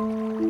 Música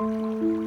Música